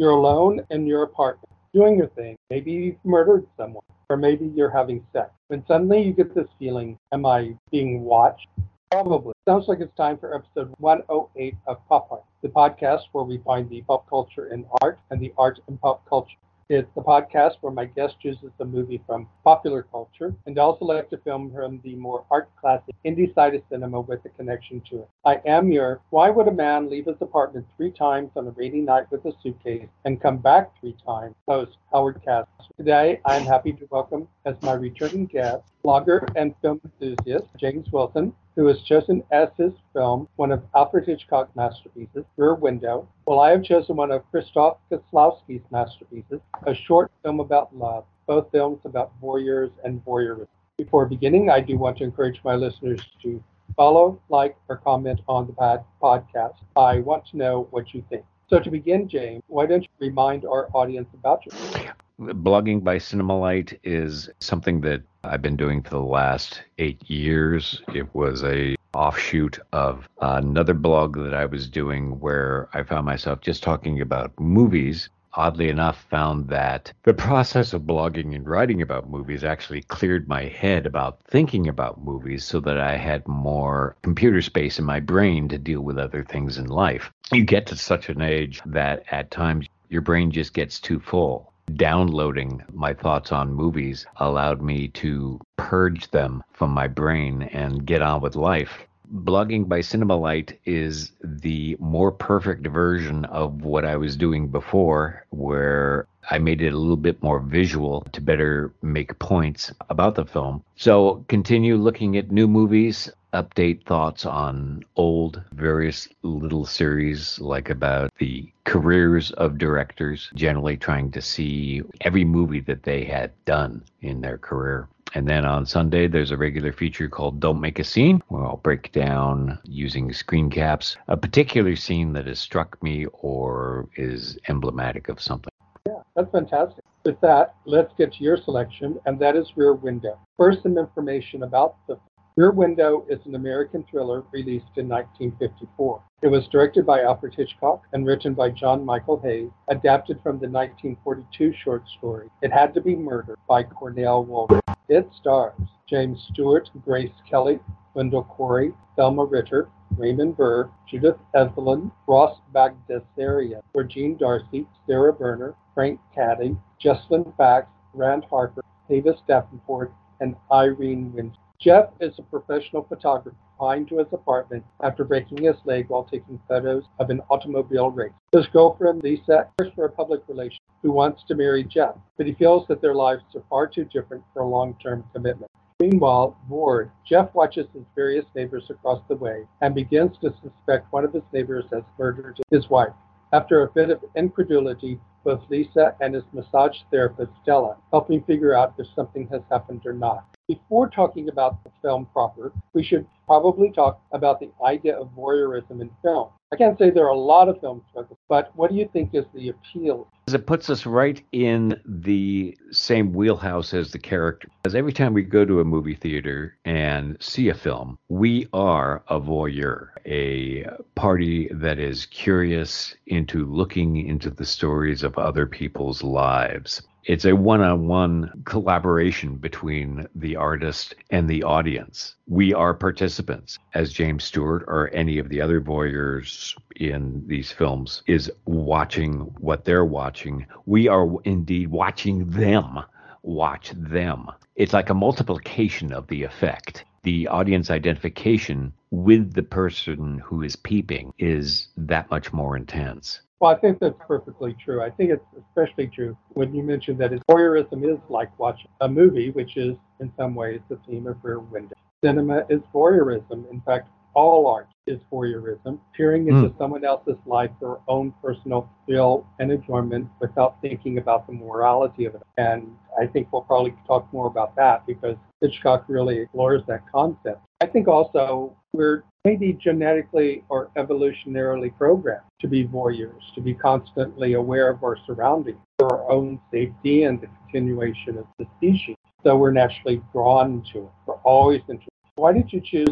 You're alone in your apartment, doing your thing. Maybe you've murdered someone, or maybe you're having sex. When suddenly you get this feeling, am I being watched? Probably. Sounds like it's time for episode 108 of Pop Art, the podcast where we find the pop culture in art and the art in pop culture. It's the podcast where my guest chooses a movie from popular culture and I'll select a film from the more art classic indie side of cinema with a connection to it. I am your Why Would a Man Leave His Apartment Three Times on a Rainy Night with a Suitcase and Come Back Three Times host, Howard Cass. Today, I'm happy to welcome as my returning guest, blogger and film enthusiast James Wilson, who has chosen as his film one of Alfred Hitchcock's masterpieces, Rear Window, while I have chosen one of Krzysztof Kieslowski's masterpieces, a short film about love, both films about voyeurs and voyeurism. Before beginning, I do want to encourage my listeners to follow, like, or comment on the podcast. I want to know what you think. So to begin, James, why don't you remind our audience about yourself? Blogging by Cinemalight is something that I've been doing for the last eight years. It was a offshoot of another blog that I was doing where I found myself just talking about movies. Oddly enough, found that the process of blogging and writing about movies actually cleared my head about thinking about movies so that I had more computer space in my brain to deal with other things in life. You get to such an age that at times your brain just gets too full downloading my thoughts on movies allowed me to purge them from my brain and get on with life. Blogging by Cinemalight is the more perfect version of what I was doing before, where I made it a little bit more visual to better make points about the film. So continue looking at new movies, update thoughts on old various little series like about the careers of directors, generally trying to see every movie that they had done in their career. And then on Sunday, there's a regular feature called Don't Make a Scene, where I'll break down using screen caps a particular scene that has struck me or is emblematic of something. Yeah, that's fantastic. With that, let's get to your selection, and that is Rear Window. First, some information about the Rear Window is an American thriller released in 1954. It was directed by Alfred Hitchcock and written by John Michael Hayes, adapted from the 1942 short story It Had to Be Murder by Cornell Woolrich. It stars James Stewart, Grace Kelly, Wendell Corey, Thelma Ritter, Raymond Burr, Judith Evelyn, Ross Bagdasarian, Georgine Darcy, Sarah Berner, Frank Cady, Jesslyn Fax, Rand Harper, Avis Davenport, and Irene Winston. Jeff is a professional photographer confined to his apartment after breaking his leg while taking photos of an automobile race. His girlfriend, Lisa, works for a public relation who wants to marry Jeff, but he feels that their lives are far too different for a long-term commitment. Meanwhile, bored, Jeff watches his various neighbors across the way and begins to suspect one of his neighbors has murdered his wife. After a bit of incredulity, both Lisa and his massage therapist, Stella, help him figure out if something has happened or not. Before talking about the film proper, we should probably talk about the idea of voyeurism in film. I can't say there are a lot of films, that, but what do you think is the appeal? It puts us right in the same wheelhouse as the character. Because every time we go to a movie theater and see a film, we are a voyeur, a party that is curious into looking into the stories of other people's lives it's a one-on-one collaboration between the artist and the audience. We are participants, as James Stewart or any of the other voyeurs in these films is watching what they're watching. We are indeed watching them watch them. It's like a multiplication of the effect. The audience identification with the person who is peeping is that much more intense. Well, I think that's perfectly true. I think it's especially true when you mentioned that voyeurism is like watching a movie, which is in some ways the theme of Rear Window. Cinema is voyeurism. In fact, all art is voyeurism, peering into mm. someone else's life for own personal thrill and enjoyment without thinking about the morality of it. And I think we'll probably talk more about that because Hitchcock really explores that concept. I think also we're maybe genetically or evolutionarily programmed to be voyeurs, to be constantly aware of our surroundings for our own safety and the continuation of the species. So we're naturally drawn to it. We're always interested. Why did you choose?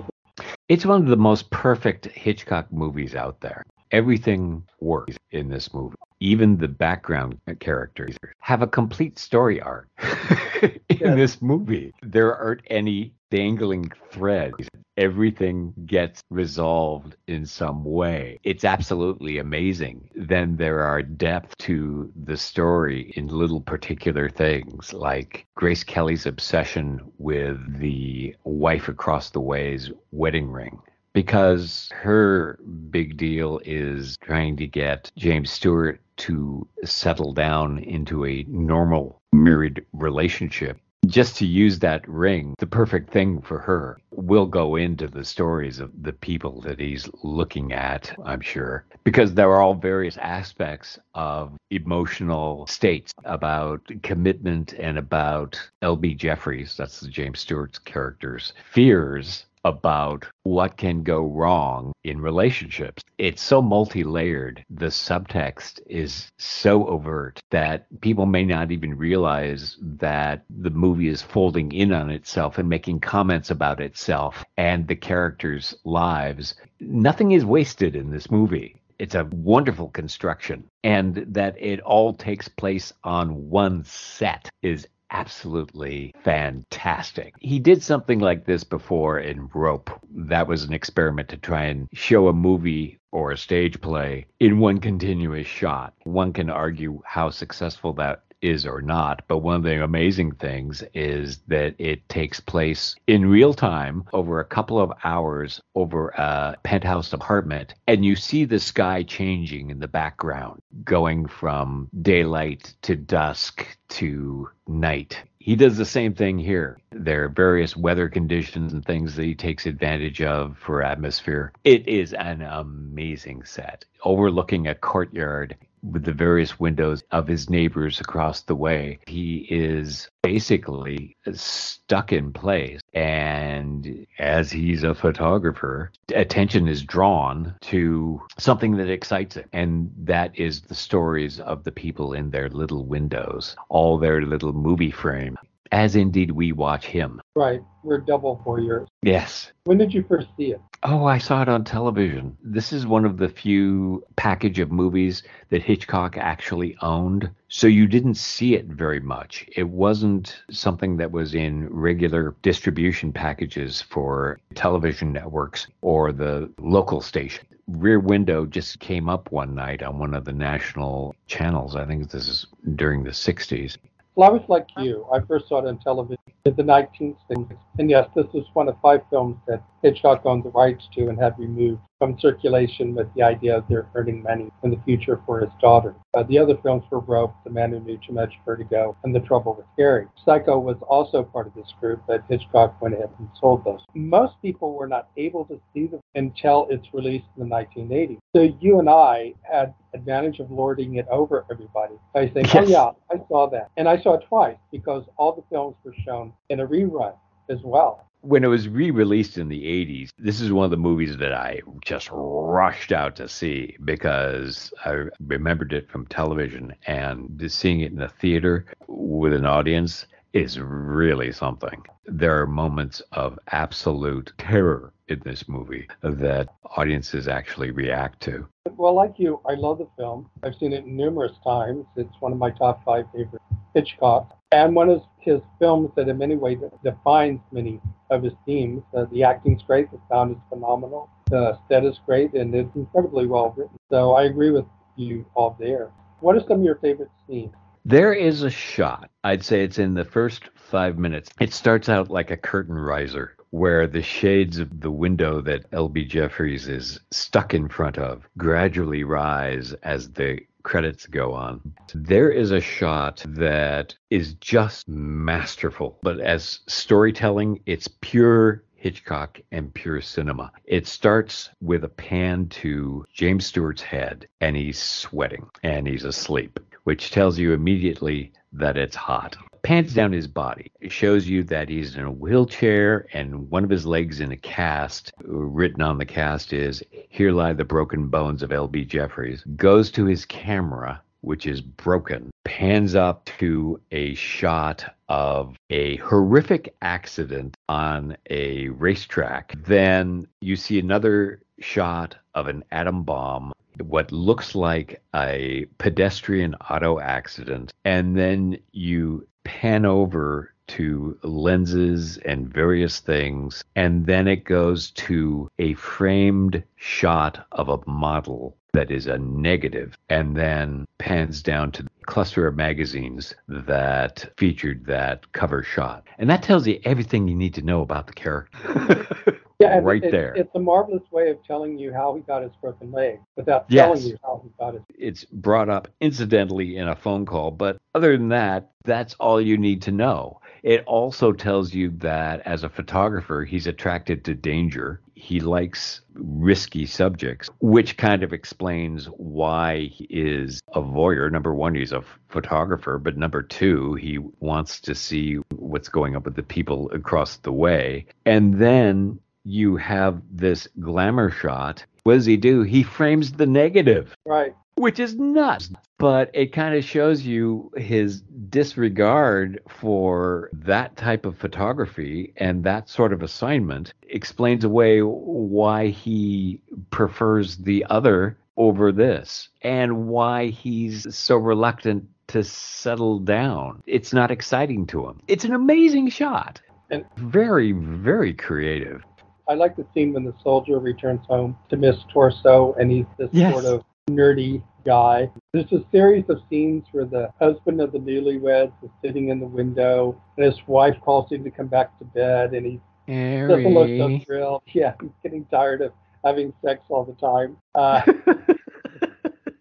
It's one of the most perfect Hitchcock movies out there. Everything works in this movie. even the background characters have a complete story arc in Yes. this movie. There aren't any dangling threads. Everything gets resolved in some way. It's absolutely amazing. Then there are depth to the story in little particular things like Grace Kelly's obsession with the wife across the way's wedding ring because her big deal is trying to get James Stewart to settle down into a normal married relationship. Just to use that ring, the perfect thing for her, We'll go into the stories of the people that he's looking at, I'm sure, because there are all various aspects of emotional states about commitment and about L.B. Jeffries, that's the James Stewart's character's fears about what can go wrong in relationships. It's so multi layered. The subtext is so overt that people may not even realize that the movie is folding in on itself and making comments about itself and the characters' lives. Nothing is wasted in this movie. It's a wonderful construction. And that it all takes place on one set is absolutely fantastic. He did something like this before in Rope. That was an experiment to try and show a movie or a stage play in one continuous shot. One can argue how successful that is or not, but one of the amazing things is that it takes place in real time over a couple of hours over a penthouse apartment, and you see the sky changing in the background, going from daylight to dusk to night. He does the same thing here. There are various weather conditions and things that he takes advantage of for atmosphere. It is an amazing set, overlooking a courtyard with the various windows of his neighbors across the way. He is basically stuck in place. And as he's a photographer, attention is drawn to something that excites him. And that is the stories of the people in their little windows, all their little movie frame, as indeed we watch him. Right. We're double voyeurs. Yes. When did you first see it? Oh, I saw it on television. This is one of the few package of movies that Hitchcock actually owned. So you didn't see it very much. It wasn't something that was in regular distribution packages for television networks or the local station. Rear Window just came up one night on one of the national channels. I think this is during the 60s. Well, I was like you. I first saw it on television in the 1960s. And yes, this was one of five films that Hitchcock owned the rights to and had removed from circulation with the idea of they're earning money in the future for his daughter. Uh, the other films were Rope, The Man Who Knew Too Much, Vertigo, and The Trouble with Harry. Psycho was also part of this group, but Hitchcock went ahead and sold those. Most people were not able to see them until its release in the 1980s. So you and I had advantage of lording it over everybody by saying, "Oh yeah, I saw that," and I saw it twice because all the films were shown Um, in a rerun as well. When it was re released in the 80s, this is one of the movies that I just rushed out to see because I remembered it from television and seeing it in a theater with an audience is really something. There are moments of absolute terror in this movie that audiences actually react to. Well, like you, I love the film. I've seen it numerous times. It's one of my top five favorite Hitchcock, and one of his films that, in many ways, defines many of his themes. Uh, the acting's great, the sound is phenomenal, the set is great, and it's incredibly well written. So I agree with you all there. What are some of your favorite scenes? There is a shot, I'd say it's in the first five minutes. It starts out like a curtain riser where the shades of the window that LB Jeffries is stuck in front of gradually rise as the credits go on. There is a shot that is just masterful, but as storytelling, it's pure Hitchcock and pure cinema. It starts with a pan to James Stewart's head, and he's sweating and he's asleep, which tells you immediately that it's hot. Pans down his body. It shows you that he's in a wheelchair and one of his legs in a cast. Written on the cast is Here lie the broken bones of L.B. Jeffries. Goes to his camera, which is broken, pans up to a shot of a horrific accident on a racetrack. Then you see another shot of an atom bomb what looks like a pedestrian auto accident, and then you pan over to lenses and various things, and then it goes to a framed shot of a model that is a negative, and then pans down to the cluster of magazines that featured that cover shot. And that tells you everything you need to know about the character. Yeah, right it, there. It's a marvelous way of telling you how he got his broken leg without Yes. telling you how he got it. it's brought up incidentally in a phone call, but other than that, that's all you need to know. It also tells you that as a photographer, he's attracted to danger. He likes risky subjects, which kind of explains why he is a voyeur. Number one, he's a photographer, but number two, he wants to see what's going on with the people across the way. And then you have this glamour shot. What does he do? He frames the negative Right. Which is nuts. But it kind of shows you his disregard for that type of photography and that sort of assignment explains away why he prefers the other over this and why he's so reluctant to settle down. It's not exciting to him. It's an amazing shot. And- very, very creative. I like the scene when the soldier returns home to Miss Torso and he's this Yes. sort of nerdy guy. There's a series of scenes where the husband of the newlyweds is sitting in the window and his wife calls him to come back to bed and he doesn't look so thrilled. Yeah, he's getting tired of having sex all the time. Uh,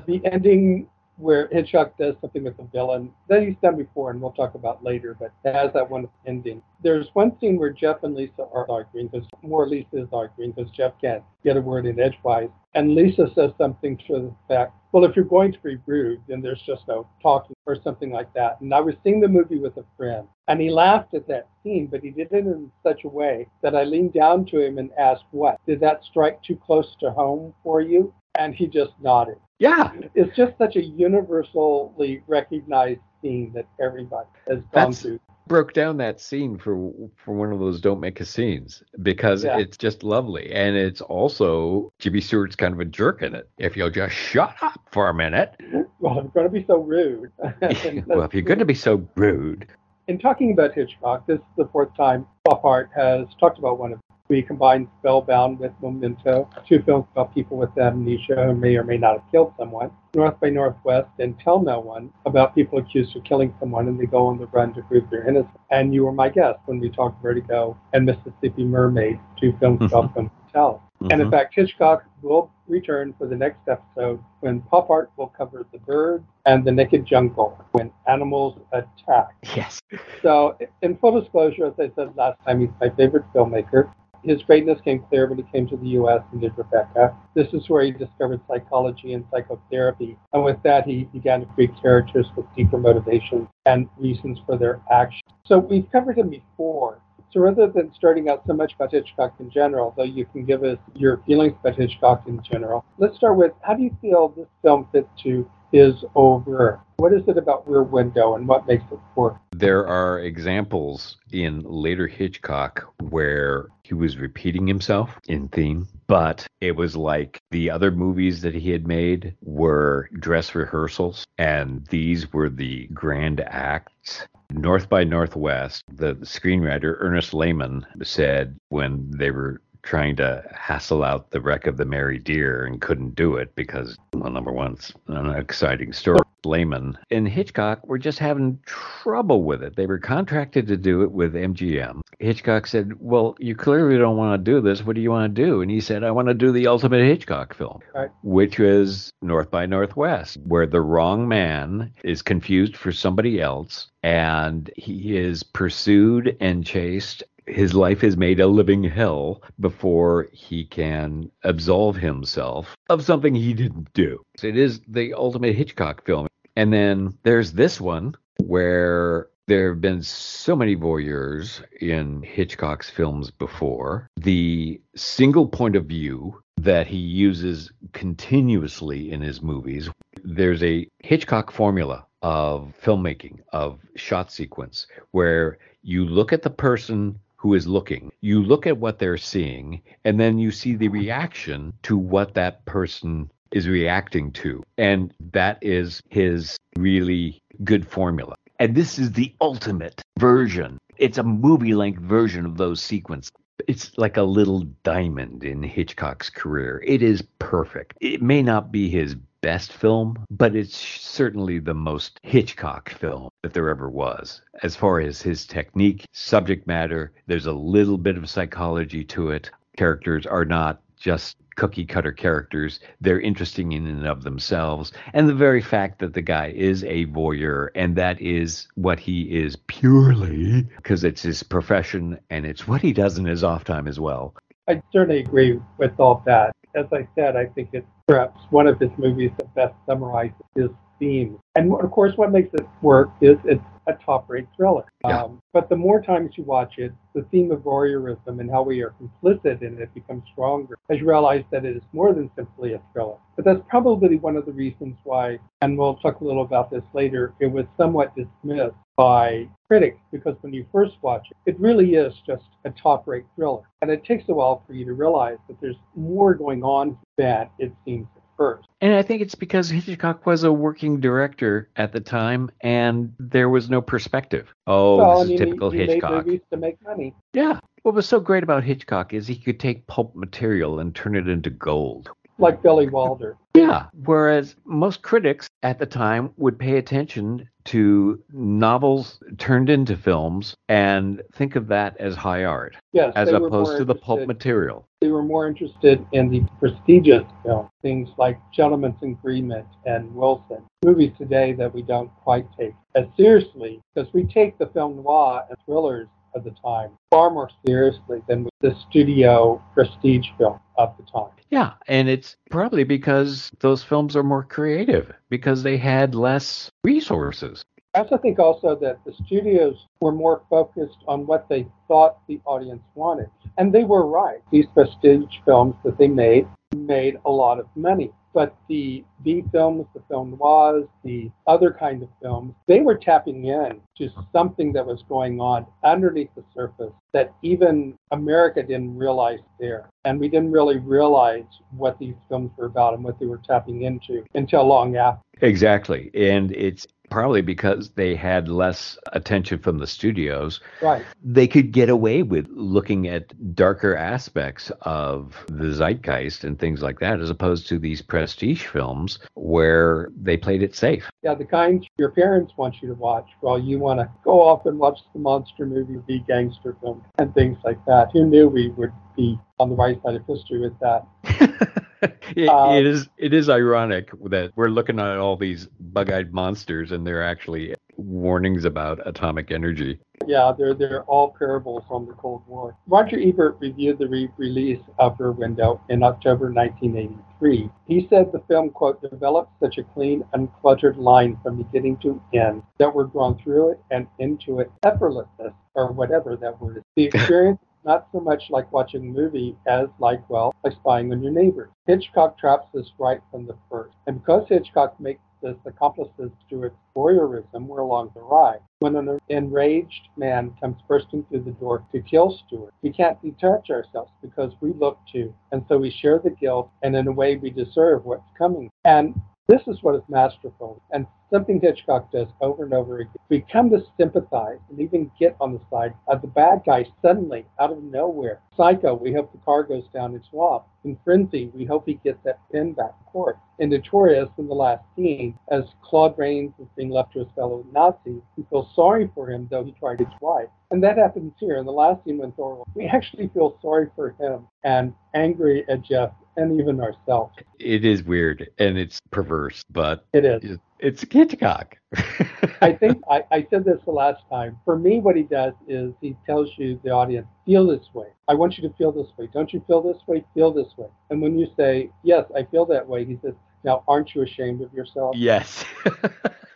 the ending where Hitchcock does something with the villain that he's done before, and we'll talk about later, but has that one ending. There's one scene where Jeff and Lisa are arguing, because more Lisa is arguing, because Jeff can't get a word in edgewise. And Lisa says something to the fact, well, if you're going to be rude, then there's just no talking, or something like that. And I was seeing the movie with a friend, and he laughed at that scene, but he did it in such a way that I leaned down to him and asked, what? Did that strike too close to home for you? And he just nodded yeah. it's just such a universally recognized scene that everybody has gone That's- through. broke down that scene for for one of those don't make a scenes because Yeah. it's just lovely and it's also Jimmy Stewart's kind of a jerk in it. If you'll just shut up for a minute. Well, I'm going to be so rude. well, if you're going to be so rude, In talking about Hitchcock, this is the fourth time Pop Art has talked about one of. We combined Spellbound with Memento, two films about people with amnesia who may or may not have killed someone. North by Northwest and Tell No One about people accused of killing someone and they go on the run to prove they're innocent. And you were my guest when we talked Vertigo and Mississippi Mermaid, two films about them to tell. And in Mhm. fact, Hitchcock will return for the next episode when Pop Art will cover the bird and the naked jungle when animals attack. yes. So, in full disclosure, as I said last time, he's my favorite filmmaker. His greatness came clear when he came to the U.S. and did Rebecca. This is where he discovered psychology and psychotherapy. And with that, he began to create characters with deeper motivations and reasons for their actions. So, we've covered him before. So, rather than starting out so much about Hitchcock in general, though you can give us your feelings about Hitchcock in general, let's start with how do you feel this film fits to his oeuvre? What is it about Rear Window and what makes it work? There are examples in later Hitchcock where he was repeating himself in theme, but it was like the other movies that he had made were dress rehearsals, and these were the grand acts. North by Northwest, the screenwriter Ernest Lehman said when they were trying to hassle out the wreck of the Mary Deare and couldn't do it because, well, number one, it's an exciting story. Lehman and Hitchcock were just having trouble with it. They were contracted to do it with MGM. Hitchcock said, Well, you clearly don't want to do this. What do you want to do? And he said, I want to do the ultimate Hitchcock film, Right. which was North by Northwest, where the wrong man is confused for somebody else and he is pursued and chased his life is made a living hell before he can absolve himself of something he didn't do. It is the ultimate Hitchcock film. And then there's this one where there have been so many voyeurs in Hitchcock's films before. The single point of view that he uses continuously in his movies. There's a Hitchcock formula of filmmaking, of shot sequence, where you look at the person who is looking, you look at what they're seeing, and then you see the reaction to what that person is reacting to. And that is his really good formula. And this is the ultimate version. It's a movie length version of those sequences. It's like a little diamond in Hitchcock's career. It is perfect. It may not be his best film, but it's certainly the most Hitchcock film that there ever was. As far as his technique, subject matter, there's a little bit of psychology to it. Characters are not just cookie cutter characters. They're interesting in and of themselves. And the very fact that the guy is a voyeur and that is what he is purely because it's his profession and it's what he does in his off time as well. I certainly agree with all that. As I said, I think it's perhaps one of his movies that best summarizes his themes. And of course, what makes it work is it's a top rate thriller. Yeah. Um, but the more times you watch it, the theme of voyeurism and how we are complicit in it becomes stronger as you realize that it is more than simply a thriller. But that's probably one of the reasons why, and we'll talk a little about this later, it was somewhat dismissed by critics because when you first watch it, it really is just a top rate thriller. And it takes a while for you to realize that there's more going on than it seems first. And I think it's because Hitchcock was a working director at the time and there was no perspective. Oh, well, this I is mean, he- typical he, Hitchcock. made to make money. Yeah. What was so great about Hitchcock is he could take pulp material and turn it into gold. Like Billy Wilder. Yeah. Whereas most critics at the time would pay attention to novels turned into films and think of that as high art, Yes, as opposed to the pulp material. They were more interested in the prestigious films, things like Gentleman's Agreement and Wilson. Movies today that we don't quite take as seriously because we take the film noir and thrillers of the time far more seriously than with the studio prestige film of the time. Yeah, and it's probably because those films are more creative because they had less resources. I also think also that the studios were more focused on what they thought the audience wanted. And they were right. These prestige films that they made made a lot of money. But the B films, the film noirs, the other kind of films, they were tapping in to something that was going on underneath the surface that even America didn't realize there. And we didn't really realize what these films were about and what they were tapping into until long after. Exactly. And it's probably because they had less attention from the studios. Right. They could get away with looking at darker aspects of the zeitgeist and things like that, as opposed to these prestige films where they played it safe. Yeah, the kinds your parents want you to watch while you want to go off and watch the monster movie, the gangster film, and things like that. Who knew we would be on the right side of history with that? it, Um, it is it is ironic that we're looking at all these bug-eyed monsters and they're actually warnings about atomic energy. Yeah, they're they're all parables from the Cold War. Roger Ebert reviewed the re-release of Rear Window in October 1983. He said the film, quote, developed such a clean, uncluttered line from beginning to end that we're drawn through it and into it effortlessness, or whatever that word is. The experience not so much like watching a movie as like, well, like spying on your neighbors. Hitchcock traps us right from the first. And because Hitchcock makes us accomplices to its voyeurism, we're along the ride. When an enraged man comes bursting through the door to kill Stewart, we can't detach ourselves because we look to, and so we share the guilt, and in a way we deserve what's coming. And this is what is masterful, and something Hitchcock does over and over again. We come to sympathize and even get on the side of the bad guy suddenly, out of nowhere. Psycho, we hope the car goes down in swamp. In Frenzy, we hope he gets that pin back court. In Notorious, in the last scene, as Claude Rains is being left to his fellow Nazis, we feel sorry for him, though he tried his wife. And that happens here. In the last scene when Thor, we actually feel sorry for him and angry at Jeff and even ourselves. It is weird and it's perverse, but It is. it's Hitchcock. I think I, I said this the last time. For me, what he does is he tells you, the audience, feel this way. I want you to feel this way. Don't you feel this way? Feel this way. And when you say, yes, I feel that way, he says, now, aren't you ashamed of yourself? yes.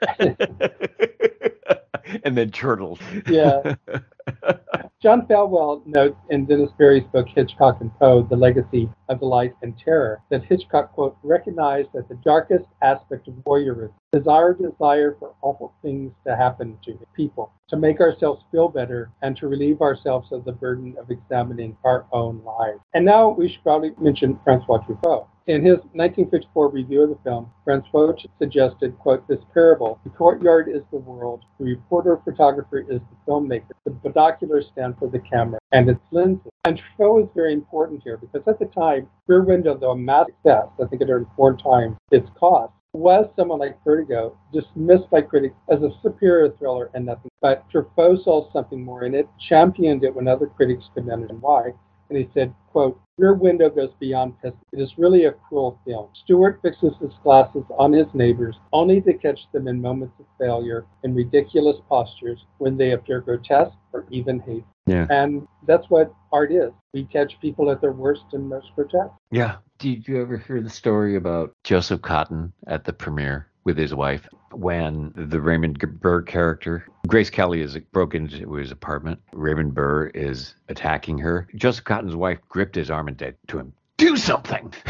and then turtles. Yeah. John Falwell notes in Dennis Perry's book Hitchcock and Poe, The Legacy of Delight and Terror, that Hitchcock, quote, recognized that the darkest aspect of voyeurism is our desire for awful things to happen to people, to make ourselves feel better, and to relieve ourselves of the burden of examining our own lives. And now we should probably mention Francois Truffaut. In his 1954 review of the film, Francois suggested, quote, this parable, the courtyard is the world, the reporter photographer is the filmmaker, the binoculars stand for the camera, and its lenses. And Truffaut is very important here because at the time, Rear Window, though a massive success, I think it earned four times its cost, was someone like Vertigo dismissed by critics as a superior thriller and nothing. But Truffaut saw something more in it, championed it when other critics could understand why, and he said, quote, Rear Window goes beyond pessimism. It is really a cruel film. Stewart fixes his glasses on his neighbors only to catch them in moments of failure in ridiculous postures when they appear grotesque or even hateful. Yeah. And that's what art is. We catch people at their worst and most grotesque. Yeah. Did you ever hear the story about Joseph Cotten at the premiere with his wife when the Raymond Burr character, Grace Kelly, is broke into his apartment? Raymond Burr is attacking her. Joseph Cotten's wife gripped his arm and said to him, "Do something."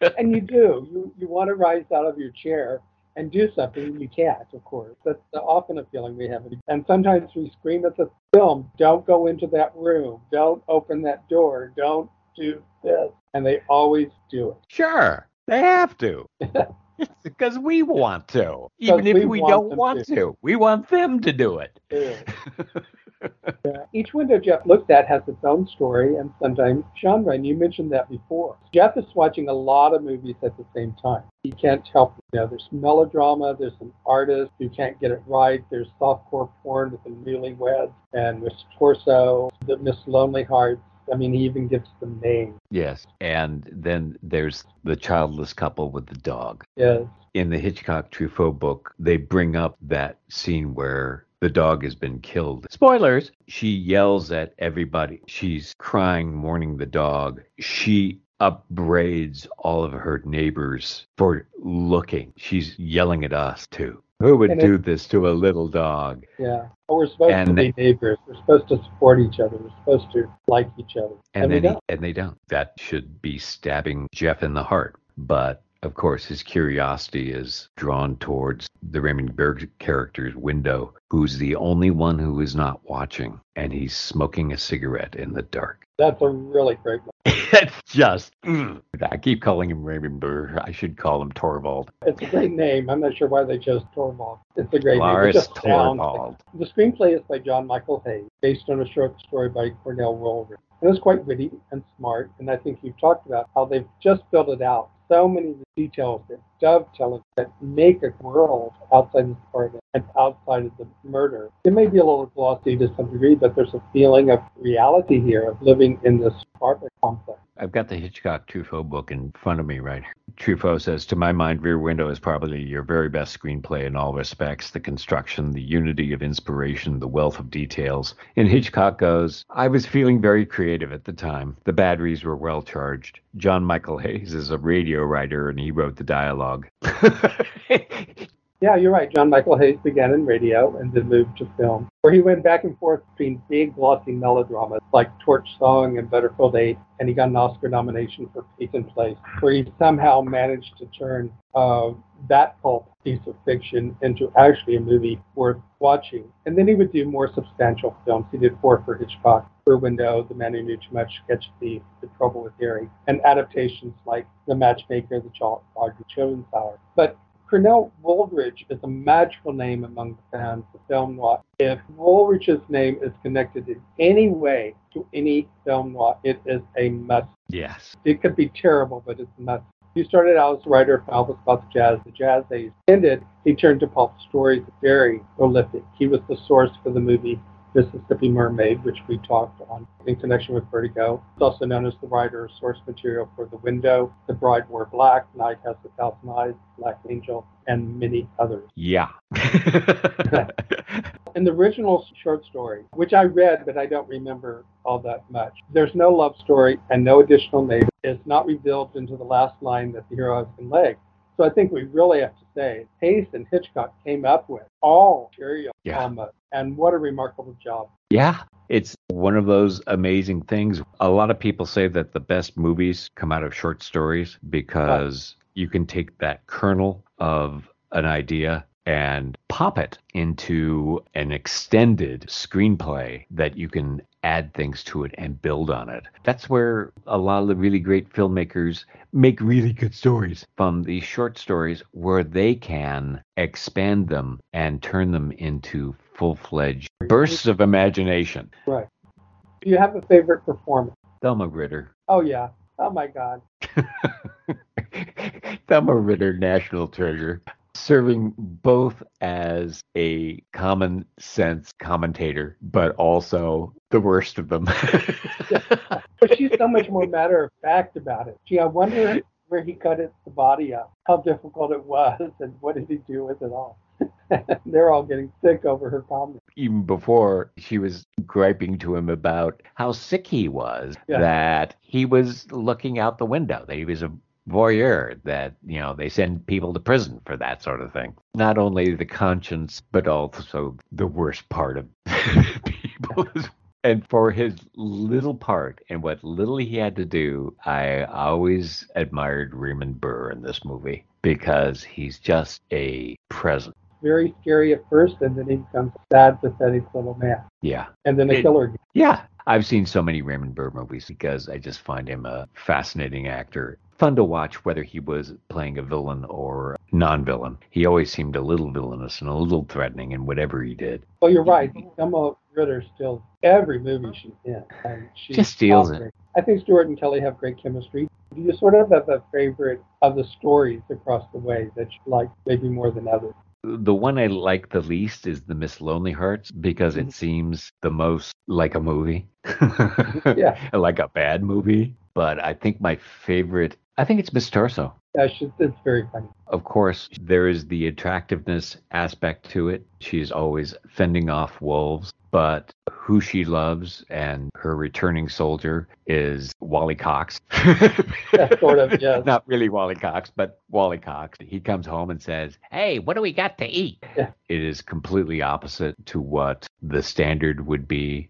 and you do. You you want to rise out of your chair and do something. You can't, of course. That's often a feeling we have. And sometimes we scream at the film, "Don't go into that room. Don't open that door. Don't do this." And they always do it. Sure, they have to. because we want to, even if we, we want don't want to. to. We want them to do it. yeah. Each window Jeff looks at has its own story and sometimes genre, and you mentioned that before. Jeff is watching a lot of movies at the same time. He can't help it. You know, there's melodrama, there's an artist who can't get it right, there's softcore porn with the newlyweds and Miss Torso, the Miss Lonely Hearts. I mean, he even gives them names. Yes. And then there's the childless couple with the dog. Yes. In the Hitchcock Truffaut book, they bring up that scene where the dog has been killed. Spoilers. She yells at everybody. She's crying, mourning the dog. She upbraids all of her neighbors for looking. She's yelling at us too. Who would and do it, this to a little dog? Yeah. Well, we're supposed and to be neighbors. We're supposed to support each other. We're supposed to like each other. And, and then he, and they don't. That should be stabbing Jeff in the heart. But of course, his curiosity is drawn towards the Raymond Burr character's window, who's the only one who is not watching, and he's smoking a cigarette in the dark. That's a really great one. it's just, mm. I keep calling him Raymond Burr. I should call him Thorwald. It's a great name. I'm not sure why they chose Thorwald. It's a great Lars name. Thorwald. Like, the screenplay is by John Michael Hayes, based on a short story by Cornell Woolrich. It was quite witty and smart, and I think you've talked about how they've just built it out so many of the details that dovetail that make a world outside of the apartment and outside of the murder. It may be a little glossy to some degree, but there's a feeling of reality here of living in this apartment complex. I've got the Hitchcock Truffaut book in front of me right here. Truffaut says, To my mind, Rear Window is probably your very best screenplay in all respects the construction, the unity of inspiration, the wealth of details. And Hitchcock goes, I was feeling very creative at the time. The batteries were well charged. John Michael Hayes is a radio writer and he wrote the dialogue. Yeah, you're right. John Michael Hayes began in radio and then moved to film, where he went back and forth between big, glossy melodramas like Torch Song and Butterfield 8, and he got an Oscar nomination for Peyton Place, where he somehow managed to turn uh, that pulp piece of fiction into actually a movie worth watching. And then he would do more substantial films. He did four for Hitchcock, Rear Window, The Man Who Knew Too Much, Sketch Thief, The Trouble with Harry, and adaptations like The Matchmaker, The Audrey Jones Hour. But Cornell Woolrich is a magical name among the fans of film noir. If Woolrich's name is connected in any way to any film noir, it is a must. Yes. It could be terrible, but it's a must. He started out as a writer of novels about the jazz. The jazz age ended. He turned to pulp stories, very prolific. He was the source for the movie Mississippi Mermaid, which we talked on in connection with Vertigo. It's also known as the writer of source material for The Window, The Bride Wore Black, Night Has a Thousand Eyes, Black Angel, and many others. Yeah. in the original short story, which I read but I don't remember all that much, there's no love story and no additional neighbor. It's not revealed into the last line that the hero has been legged. So I think we really have to say Hayes and Hitchcock came up with all material yeah. almost and what a remarkable job. Yeah, it's one of those amazing things. A lot of people say that the best movies come out of short stories because you can take that kernel of an idea and pop it into an extended screenplay that you can add things to it and build on it. That's where a lot of the really great filmmakers make really good stories from these short stories where they can expand them and turn them into full fledged bursts of imagination. Right. Do you have a favorite performance? Thelma Ritter. Oh, yeah. Oh, my God. Thelma Ritter, national treasure, serving both as a common sense commentator, but also the worst of them. but she's so much more matter of fact about it. Gee, I wonder where he cut it, the body up, how difficult it was, and what did he do with it all. They're all getting sick over her comments. Even before she was griping to him about how sick he was, yeah. that he was looking out the window, that he was a voyeur that you know they send people to prison for that sort of thing. Not only the conscience but also the worst part of people. And for his little part and what little he had to do i always admired raymond burr in this movie because he's just a presence. Very scary at first and then he becomes sad pathetic little man. Yeah. And then a it, killer. Yeah I've seen so many Raymond Burr movies because I just find him a fascinating actor fun to watch whether he was playing a villain or non-villain. He always seemed a little villainous and a little threatening in whatever he did. Well, you're right. Thelma Ritter steals every movie she's in. And she just steals it. I think Stewart and Kelly have great chemistry. Do you sort of have a favorite of the stories across the way that you like maybe more than others? The one I like the least is the Miss Lonely Hearts because it mm-hmm. seems the most like a movie. yeah. like a bad movie. But I think my favorite I think it's Miss Torso. It's very funny. Of course, there is the attractiveness aspect to it. She's always fending off wolves, but who she loves and her returning soldier is Wally Cox. sort of, yes. Not really Wally Cox, but Wally Cox. He comes home and says, Hey, what do we got to eat? Yeah. It is completely opposite to what the standard would be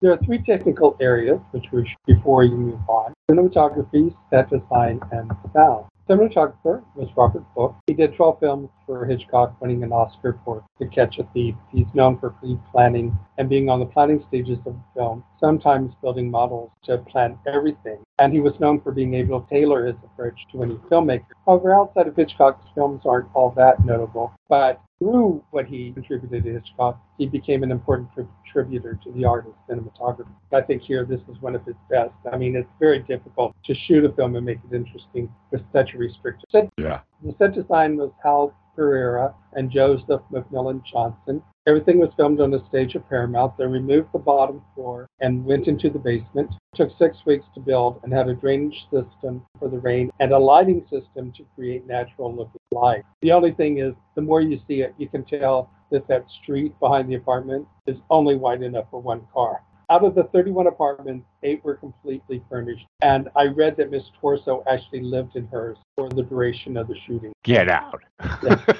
there are three technical areas which we should, before you move on. Cinematography, set design, and sound. Cinematographer was Robert Burks. He did 12 films for Hitchcock, winning an Oscar for To Catch a Thief. He's known for pre-planning and being on the planning stages of the film, sometimes building models to plan everything. And he was known for being able to tailor his approach to any filmmaker. However, outside of Hitchcock's films aren't all that notable, but through what he contributed to Hitchcock, he became an important contributor to the art of cinematography. I think here this is one of his best. I mean, it's very difficult to shoot a film and make it interesting with such a restricted set. Yeah. The set design was Hal Pereira and Joseph McMillan Johnson. Everything was filmed on the stage at Paramount. They removed the bottom floor and went into the basement. It took six weeks to build and had a drainage system for the rain and a lighting system to create natural looking light. The only thing is, the more you see it, you can tell that that street behind the apartment is only wide enough for one car. Out of the 31 apartments, eight were completely furnished. And I read that Miss Torso actually lived in hers for the duration of the shooting. Get out. Yeah.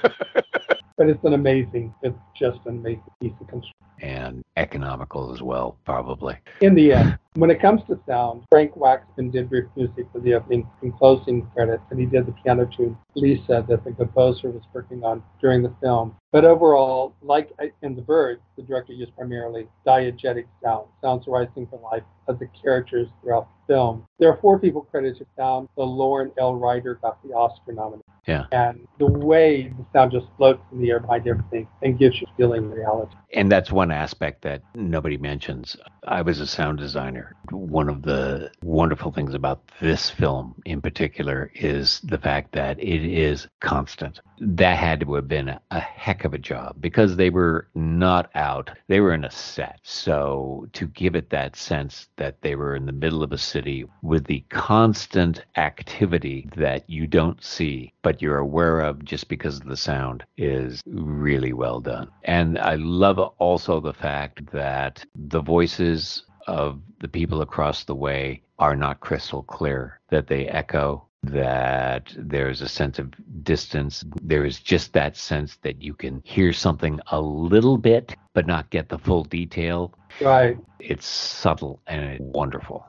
but it's an amazing, it's just an amazing piece of construction. And economical as well, probably. In the end, when it comes to sound, Franz Waxman did brief music for the opening and closing credits, and he did the piano tune Lisa that the composer was working on during the film. But overall, like in The Birds, the director used primarily diegetic sound, sounds arising from life of the characters throughout the film. There are four people credited to sound. The Loren L. Ryder got the Oscar nomination. Yeah. And the way the sound just floats in the air behind everything and gives you feeling reality. And that's one aspect that nobody mentions. I was a sound designer. One of the wonderful things about this film in particular is the fact that it is constant. That had to have been a heck of a job because they were not out. They were in a set. So to give it that sense that they were in the middle of a city with the constant activity that you don't see, but you're aware of just because of the sound is really well done. And I love also the fact that the voices of the people across the way are not crystal clear, that they echo, that there's a sense of distance. There is just that sense that you can hear something a little bit, but not get the full detail. Right. It's subtle and wonderful.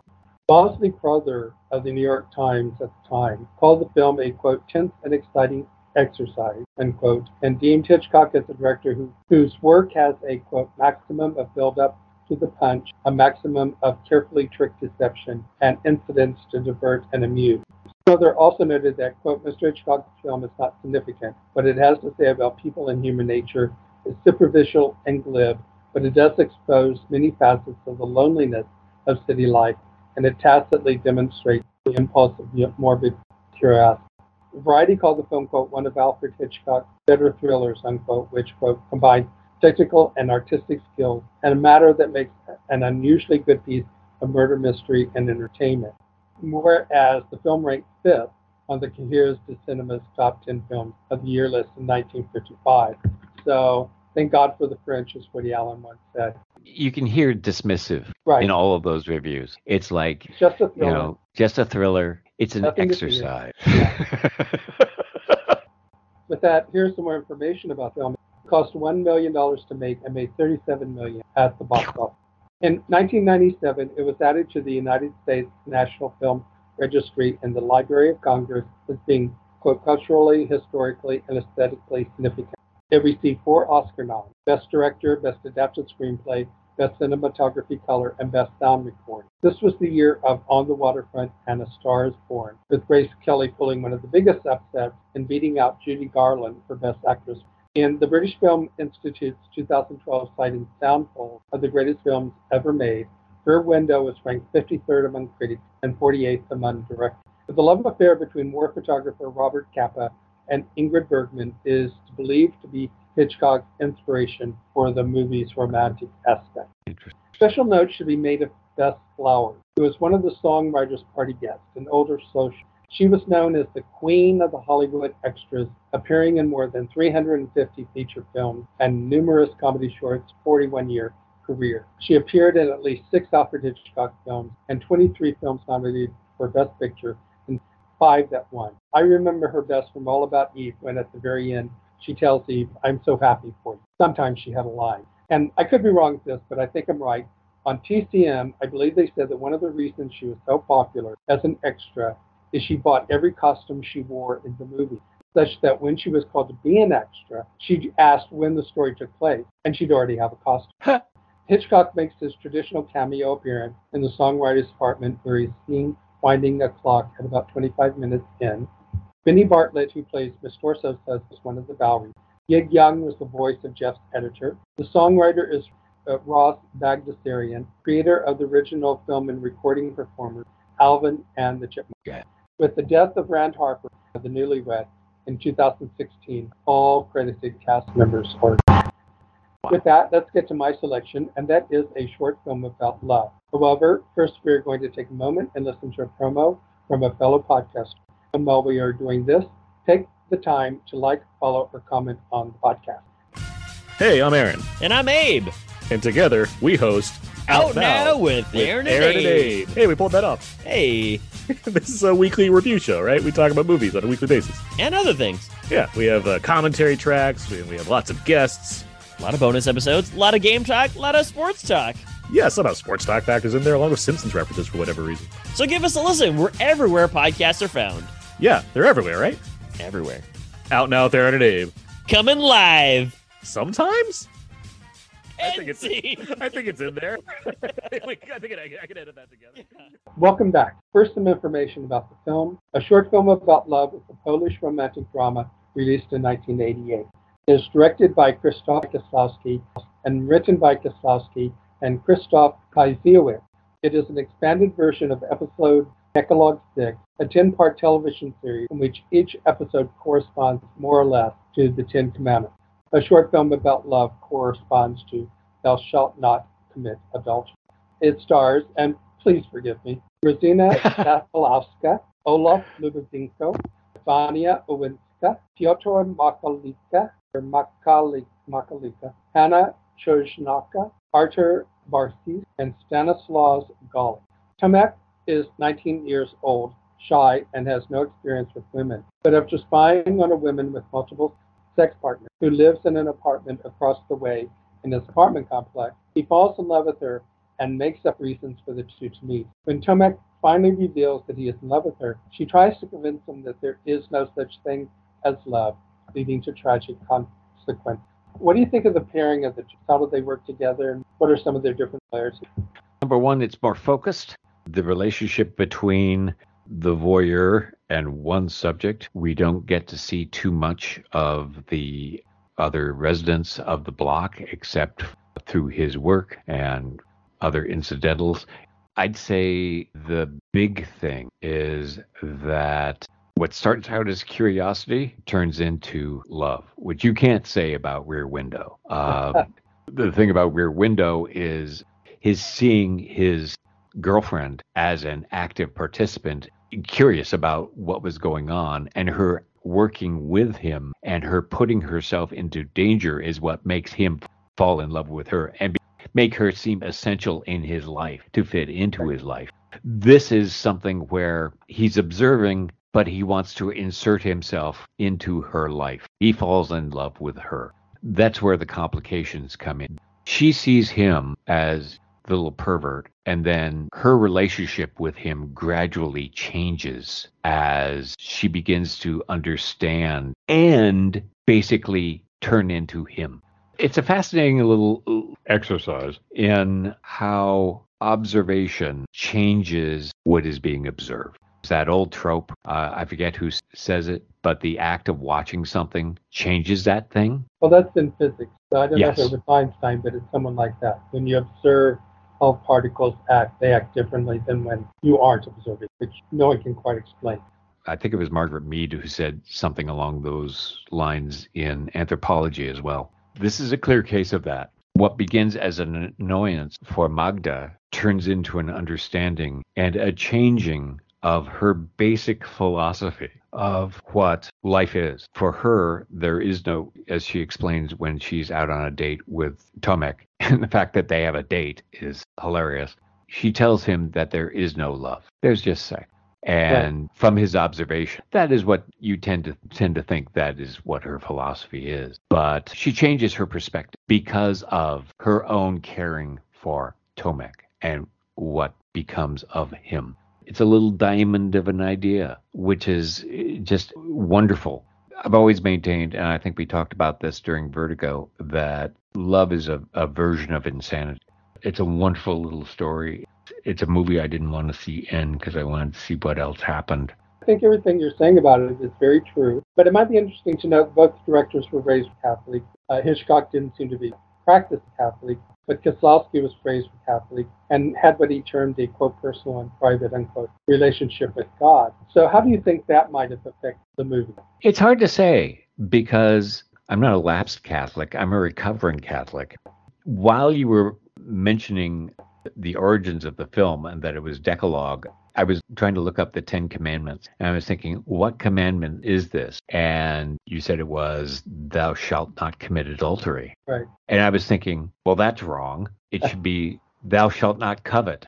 Bosley Crowther of the New York Times at the time called the film a quote tense and exciting exercise, unquote, and deemed Hitchcock as a director who, whose work has a, quote, maximum of build-up to the punch, a maximum of carefully tricked deception, and incidents to divert and amuse. Crowther also noted that, quote, Mr. Hitchcock's film is not significant. What it has to say about people and human nature is superficial and glib, but it does expose many facets of the loneliness of city life, and it tacitly demonstrates the impulse of morbid curiosity. Variety called the film, quote, one of Alfred Hitchcock's better thrillers, unquote, which, quote, combines technical and artistic skills and a matter that makes an unusually good piece of murder mystery and entertainment. Whereas the film ranked fifth on the Cahiers du Cinema's top 10 films of the year list in 1955. So thank God for the French, as Woody Allen once said. You can hear dismissive Right. in all of those reviews. It's like, Just a you thriller. know, just a thriller. It's an Nothing exercise. With that, here's some more information about the film. Cost $1 million to make and made 37 million at the box office. In 1997, it was added to the United States National Film Registry in the Library of Congress as being, quote, culturally, historically, and aesthetically significant. It received four Oscar noms Best Director, Best Adapted Screenplay, Best Cinematography Color, and Best Sound Recording. This was the year of On the Waterfront and A Star is Born, with Grace Kelly pulling one of the biggest upsets and beating out Judy Garland for Best Actress. In the British Film Institute's 2012 citing sound poll of the greatest films ever made, Rear Window was ranked 53rd among critics and 48th among directors. The love affair between war photographer Robert Capa and Ingrid Bergman is believed to be Hitchcock's inspiration for the movie's romantic aspect. Special note should be made of Bess Flowers, who was one of the songwriters' party guests, an older social. She was known as the queen of the Hollywood extras, appearing in more than 350 feature films and numerous comedy shorts, 41 year career. She appeared in at least six Alfred Hitchcock films and 23 films nominated for Best Picture and five that won. I remember her best from All About Eve when at the very end she tells Eve, I'm so happy for you. Sometimes she had a line. And I could be wrong with this, but I think I'm right. On TCM, I believe they said that one of the reasons she was so popular as an extra is she bought every costume she wore in the movie, such that when she was called to be an extra, she asked when the story took place, and she'd already have a costume. Hitchcock makes his traditional cameo appearance in the songwriter's apartment where he's seen winding a clock at about 25 minutes in. Benny Bartlett, who plays Miss Torso, says is one of the Bowery. Gig Young was the voice of Jeff's editor. The songwriter is uh, Ross Bagdasarian, creator of the original film and recording performer Alvin and the Chipmunks. Yeah. With the death of Rand Harper, the newlywed, in 2016, all credited cast members are. With that, let's get to my selection, and that is a short film about love. However, first we're going to take a moment and listen to a promo from a fellow podcaster. And while we are doing this, take the time to like, follow, or comment on the podcast. Hey, I'm Aaron, And I'm Abe. and together we host Out Now with with Aaron and Abe. Hey, we pulled that off. Hey, this is a weekly review show, right? We talk about movies on a weekly basis. and other things. Yeah, we have uh, commentary tracks, we, we have lots of guests. A lot of bonus episodes, a lot of game talk, a lot of sports talk. Yeah, somehow sports talk factors in there along with Simpsons references for whatever reason. So give us a listen. We're everywhere podcasts are found. Yeah, they're everywhere, right? Everywhere. Out now with Aaron and Abe. Coming live. Sometimes? I think it's. I think it's in there. I think I, I can edit that together. Welcome back. First, some information about the film. A short film about love is a Polish romantic drama released in 1988. It is directed by Krzysztof Kieslowski and written by Kieslowski and Krzysztof Piesiewicz. It is an expanded version of episode Decalogue 6, a 10-part television series in which each episode corresponds more or less to the Ten Commandments. A short film about love corresponds to Thou shalt not commit adultery. It stars, and please forgive me, Rosina Kafalowska, Olaf Lubozinko, Vania Owinska, Piotr Makalika, or Makali- Makalika, Hannah Chojnacka, Artur Barciś, and Stanislaus Gali. Tomek is 19 years old, shy, and has no experience with women. But after spying on a woman with multiple sex partners who lives in an apartment across the way in his apartment complex, he falls in love with her and makes up reasons for the two to meet. When Tomek finally reveals that he is in love with her, she tries to convince him that there is no such thing as love, leading to tragic consequences. What do you think of the pairing of the two? How do they work together? And what are some of their different layers? Number one, it's more focused. The relationship between the voyeur and one subject, we don't get to see too much of the other residents of the block except through his work and other incidentals. I'd say the big thing is that what starts out as curiosity turns into love, which you can't say about Rear Window. Uh, the thing about Rear Window is his seeing his girlfriend as an active participant, curious about what was going on, and her working with him and her putting herself into danger is what makes him fall in love with her and make her seem essential in his life to fit into his life. This is something where he's observing, but he wants to insert himself into her life. He falls in love with her. That's where the complications come in. She sees him as the little pervert, and then her relationship with him gradually changes as she begins to understand and basically turn into him. It's a fascinating little exercise in how observation changes what is being observed. It's that old trope, uh, I forget who says it, but the act of watching something changes that thing. Well, that's in physics. So I don't Yes. know if it was Einstein, but it's someone like that. When you observe how particles act, they act differently than when you aren't observing, which no one can quite explain. I think it was Margaret Mead who said something along those lines in anthropology as well. This is a clear case of that. What begins as an annoyance for Magda turns into an understanding and a changing of her basic philosophy of what life is. For her, there is no, as she explains when she's out on a date with Tomek, and the fact that they have a date is hilarious. She tells him that there is no love. There's just sex. And from his observation, that is what you tend to tend to think that is what her philosophy is. But she changes her perspective because of her own caring for Tomek and what becomes of him. It's a little diamond of an idea, which is eh, just wonderful. I've always maintained, and I think we talked about this during Vertigo, that love is a, a version of insanity. It's a wonderful little story. It's a movie I didn't want to see end because I wanted to see what else happened. I think everything you're saying about it is very true, but it might be interesting to note both directors were raised Catholic. Uh, Hitchcock didn't seem to be practiced Catholic, but Kieslowski was raised Catholic and had what he termed a quote personal and private unquote relationship with God. So how do you think that might have affected the movie? It's hard to say because I'm not a lapsed Catholic, I'm a recovering Catholic. While you were mentioning the origins of the film and that it was Decalogue, I was trying to look up the Ten Commandments and I was thinking, what commandment is this? And you said it was, Thou shalt not commit adultery. Right. And I was thinking, well, that's wrong. It should be, Thou shalt not covet.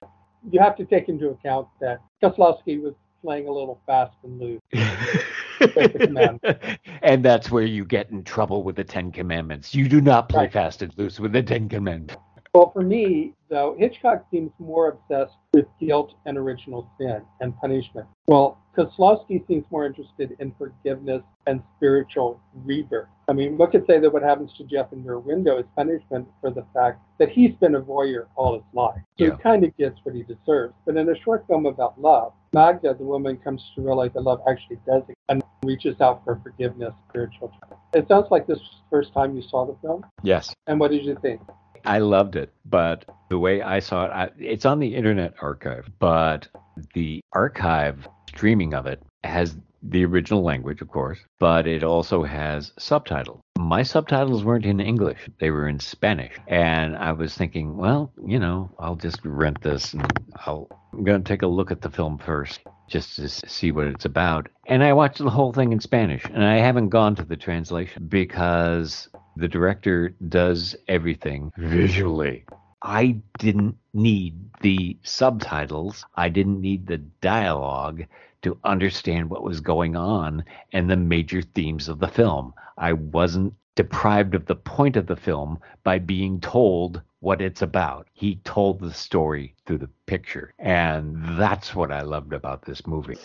You have to take into account that Kieslowski was playing a little fast and loose. and that's where you get in trouble with the Ten Commandments. You do not play Right. fast and loose with the Ten Commandments. Well, for me, though, Hitchcock seems more obsessed with guilt and original sin and punishment. Well, Kieslowski seems more interested in forgiveness and spiritual rebirth. I mean, one could say that what happens to Jeff in Rear Window is punishment for the fact that he's been a voyeur all his life. So Yeah. he kind of gets what he deserves. But in a short film about love, Magda, the woman, comes to realize that love actually does it and reaches out for forgiveness, spiritual. It sounds like this was the first time you saw the film. Yes. And what did you think? I loved it, but the way I saw it, I, it's on the Internet Archive, but the archive streaming of it has the original language, of course, but it also has subtitles. My subtitles weren't in English, they were in Spanish. And I was thinking, well, you know, I'll just rent this and I'll, I'm going to take a look at the film first just to see what it's about. And I watched the whole thing in Spanish, and I haven't gone to the translation because the director does everything visually. I didn't need the subtitles. I didn't need the dialogue to understand what was going on and the major themes of the film. I wasn't deprived of the point of the film by being told what it's about. He told the story through the picture. And that's what I loved about this movie.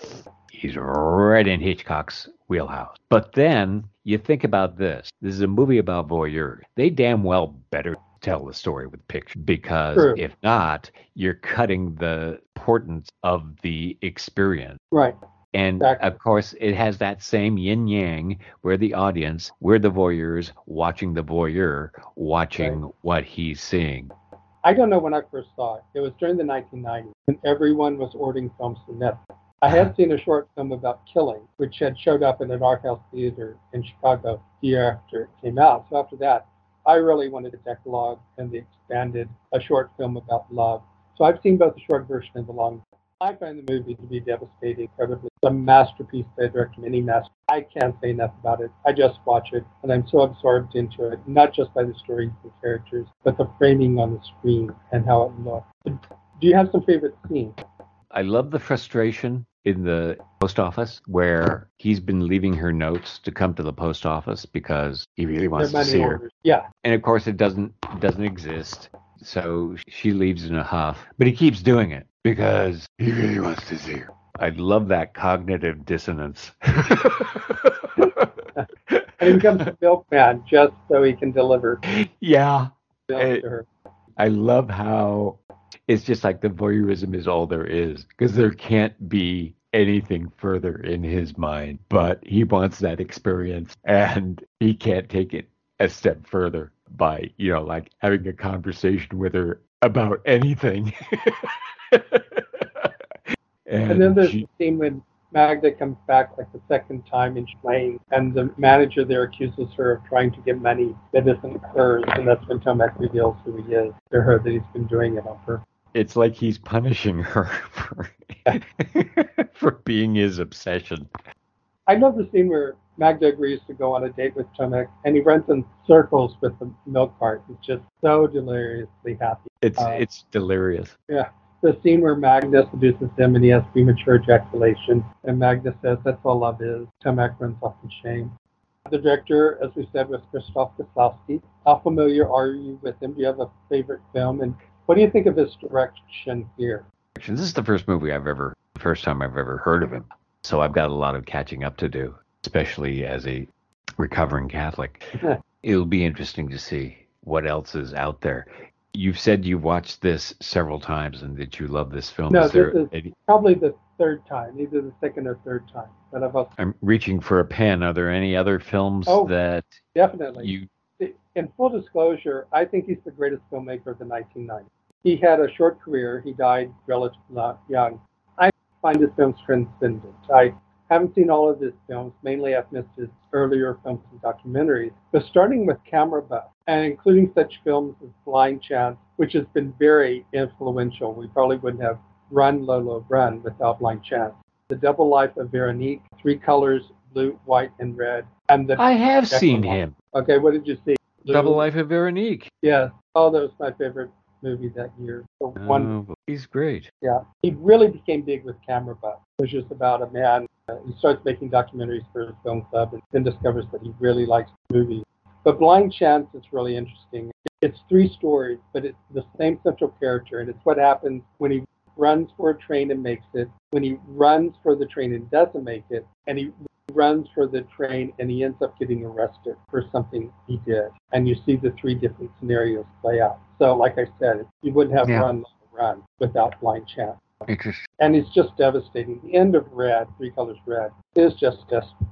He's right in Hitchcock's wheelhouse. But then you think about this this is a movie about voyeurs. They damn well better tell the story with pictures because True. if not, you're cutting the importance of the experience. Right. And Exactly. of course, it has that same yin yang where the audience, we're the voyeurs watching the voyeur, watching what he's seeing. I don't know when I first saw it. It was during the 1990s, and everyone was ordering films from Netflix. I had uh-huh. seen a short film about killing, which had showed up in an art house theater in Chicago the year after it came out. So after that, I really wanted the Decalogue and the expanded a short film about love. So I've seen both the short version and the long. I find the movie to be devastating, incredibly. It's a masterpiece by a director, any master. I can't say enough about it. I just watch it, and I'm so absorbed into it, not just by the story and characters, but the framing on the screen and how it looks. Do you have some favorite scenes? I love the frustration in the post office where he's been leaving her notes to come to the post office because he really wants to see her. Yeah, And of course, it doesn't doesn't exist. So she leaves in a huff, but he keeps doing it because he really wants to see her. I love that cognitive dissonance. and he becomes a milkman just so he can deliver yeah, milk Eh, to her. I love how it's just like the voyeurism is all there is because there can't be anything further in his mind, but he wants that experience and he can't take it a step further by, you know, like having a conversation with her about anything. and, And then there's she- the scene when Magda comes back like the second time in playing, and the manager there accuses her of trying to get money that isn't hers, and that's when Tomek reveals who he is to her that he's been doing it on purpose. it's like he's punishing her for, for being his obsession. I love the scene where Magda agrees to go on a date with Tomek, and he runs in circles with the milk cart. He's just so deliriously happy. It's Uh, it's delirious. The scene where Magda seduces him and he has premature ejaculation, and Magda says that's all love is. Tomek runs off in shame. The director, as we said, was Krzysztof Kieslowski. How familiar are you with him? Do you have a favorite film? And what do you think of his direction here? This is the first movie I've ever, the first time I've ever heard of him. So I've got a lot of catching up to do, especially as a recovering Catholic. It'll be interesting to see what else is out there. You've said you've watched this several times and that you love this film. No, is there this is- any, Probably the third time, either the second or third time. But I've also, I'm reaching for a pen. Are there any other films Oh. that definitely. you in full disclosure, I think he's the greatest filmmaker of the 1990s. He had a short career. He died relatively young. I find his films transcendent. I haven't seen all of his films. Mainly, I've missed his earlier films and documentaries. But starting with Camera Buff, and including such films as Blind Chance, which has been very influential. We probably wouldn't have Run, Lola, Run without Blind Chance. The Double Life of Veronique, three colors, blue, white, and red. And the I have seen Decalogue. him. okay, what did you see? Double Life of Veronique. yeah. Oh, that was my favorite movie that year. The one, Oh, he's great. yeah. He really became big with Camera Buff, which is about a man. Uh, he starts making documentaries for his film club and then discovers that he really likes movies. But Blind Chance is really interesting. It's three stories, but it's the same central character, and it's what happens when he runs for a train and makes it, when he runs for the train and doesn't make it, and he runs for the train and he ends up getting arrested for something he did. And you see the three different scenarios play out. So, like I said, you wouldn't have Yeah. run run without blind chance. Interesting. And it's just devastating. The end of Red, Three Colors Red, is just desperate.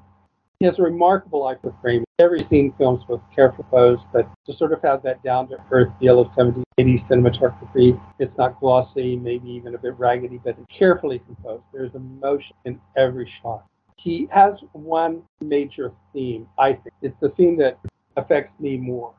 He has a remarkable eye for framing. Every scene films with careful pose, but to sort of have that down to earth feel of 70s, 80s cinematography, it's not glossy, maybe even a bit raggedy, but it's carefully composed. There's emotion in every shot. He has one major theme, I think. It's the theme that affects me more.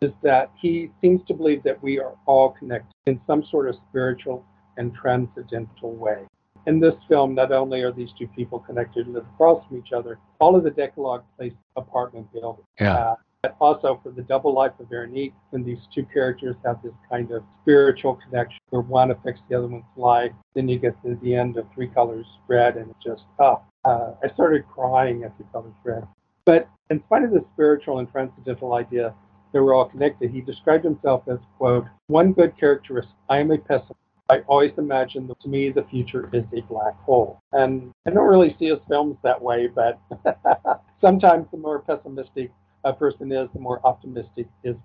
Is that he seems to believe that we are all connected in some sort of spiritual and transcendental way. In this film, not only are these two people connected who live across from each other, all of the Decalogue place apartment building. Yeah. Uh, but also for the double life of Veronique, when these two characters have this kind of spiritual connection where one affects the other one's life, then you get to the end of Three Colors Red, and it just, oh, uh, I started crying Three Colors Red. But in spite of the spiritual and transcendental idea that we're all connected, he described himself as, quote, one good characteristic. I am a pessimist. I always imagine that to me the future is a black hole. And I don't really see his films that way, but sometimes the more pessimistic a person is, the more optimistic is.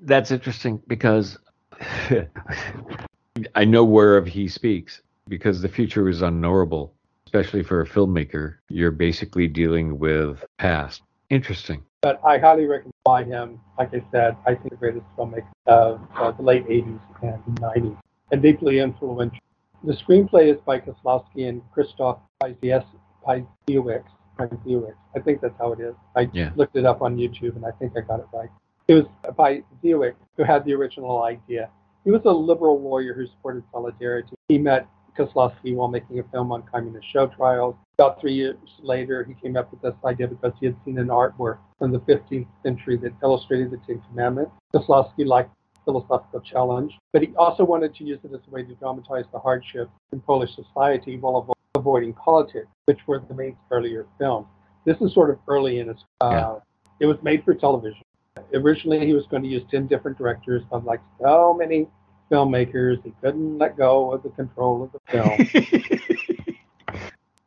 That's interesting because I know whereof he speaks because the future is unknowable, especially for a filmmaker. You're basically dealing with past. Interesting. But I highly recommend him. Like I said, I think the greatest filmmaker of uh, the late 80s and 90s and deeply influential. The screenplay is by Kieslowski and Christoph Piesiewicz. I think that's how it is. I Yeah. looked it up on YouTube and I think I got it right. It was by Ziewicz who had the original idea. He was a liberal lawyer who supported solidarity. He met Kieslowski while making a film on communist show trials. About three years later, he came up with this idea because he had seen an artwork from the 15th century that illustrated the Ten Commandments. Kieslowski liked the philosophical challenge, but he also wanted to use it as a way to dramatize the hardships in Polish society while avo- avoiding politics, which were the main earlier films. This is sort of early in his. Uh, Yeah. It was made for television. Originally, he was going to use 10 different directors, but like so many filmmakers, he couldn't let go of the control of the film.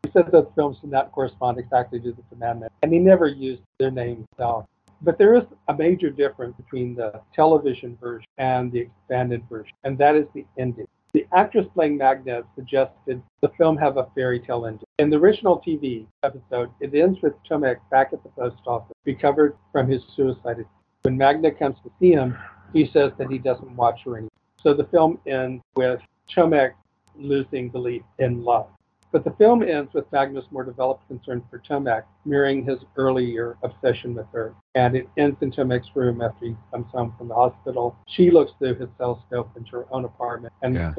He said that films did not correspond exactly to the commandment, and he never used their name himself. But there is a major difference between the television version and the expanded version, and that is the ending. The actress playing Magda suggested the film have a fairy tale ending. In the original TV episode, it ends with Tomek back at the post office, recovered from his suicide. When Magda comes to see him, he says that he doesn't watch her anymore. So the film ends with Tomek losing belief in love. But the film ends with Magda's more developed concern for Tomek, mirroring his earlier obsession with her. And it ends in Tomek's room after he comes home from the hospital. She looks through his telescope into her own apartment, and Yeah.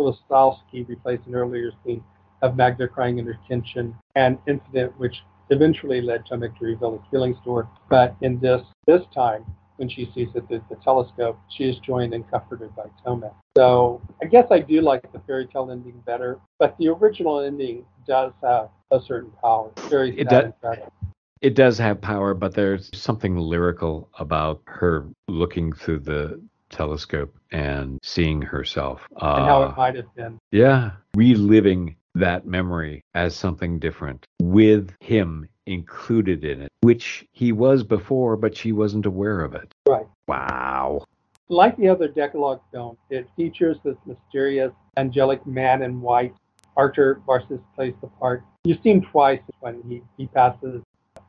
Replaced an earlier scene of Magda crying in her kitchen, an incident which eventually led Tomek to reveal his feelings to her. But in this this time, when she sees it through the telescope, she is joined and comforted by Tomek. So I guess I do like the fairy tale ending better, but the original ending does have a certain power. It's very It does-. It does have power, but there's something lyrical about her looking through the telescope and seeing herself. Uh, and how it might have been. Yeah, reliving that memory as something different with him included in it, which he was before, but she wasn't aware of it. Right. Wow. Like the other Decalogue film, it features this mysterious, angelic man in white. Archer Varsis plays the part. You see him twice when he, he passes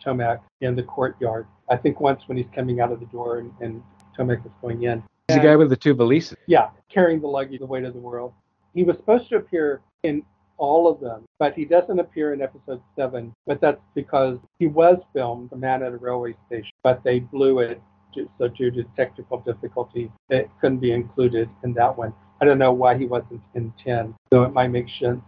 Tomek in the courtyard. I think once when he's coming out of the door and, and is going in. He's the guy with the two valises. Yeah, carrying the luggage, the weight of the world. He was supposed to appear in all of them, but he doesn't appear in episode seven. But that's because he was filmed, The Man at a Railway Station, but they blew it. So due to technical difficulties, it couldn't be included in that one. I don't know why he wasn't in 10, so it might make sense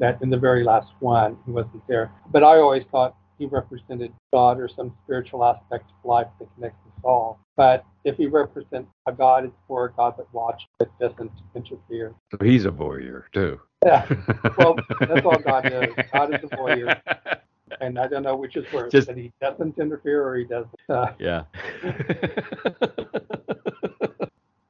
that in the very last one he wasn't there. But I always thought he represented God or some spiritual aspect of life that connects us all. But if he represents a God, it's for a God that watches, that doesn't interfere. So he's a voyeur too. Yeah, well, that's all God is. God is a voyeur, and I don't know which is worse, Just- that he doesn't interfere or he doesn't. Uh, yeah. do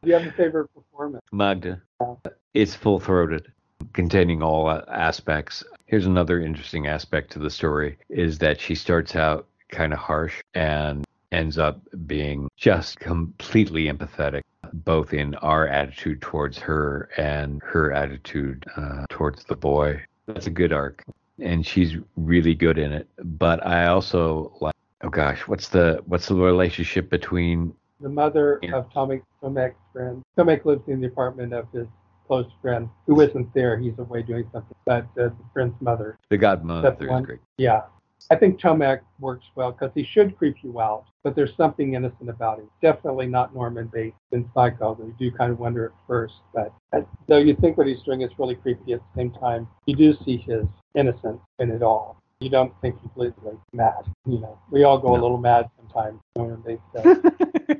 you have a favorite performance? Magda. Yeah. It's full throated, containing all uh, aspects. Here's another interesting aspect to the story is that she starts out kind of harsh and ends up being just completely empathetic, both in our attitude towards her and her attitude uh, towards the boy. That's a good arc. And she's really good in it. But I also like oh gosh, what's the what's the relationship between The mother Yeah. of Tomek, Tomek's friend. Tomek lives in the apartment of his close friend, who isn't there. He's away doing something. But uh, the friend's mother the godmother That's is one. great. Yeah. I think Tomek works well because he should creep you out, but there's something innocent about him. Definitely not Norman Bates in Psycho, though you do kind of wonder at first. But uh, though you think what he's doing is really creepy at the same time, you do see his innocence in it all. You don't think he's literally mad. You know, we all go a little mad sometimes. Norman Bates does.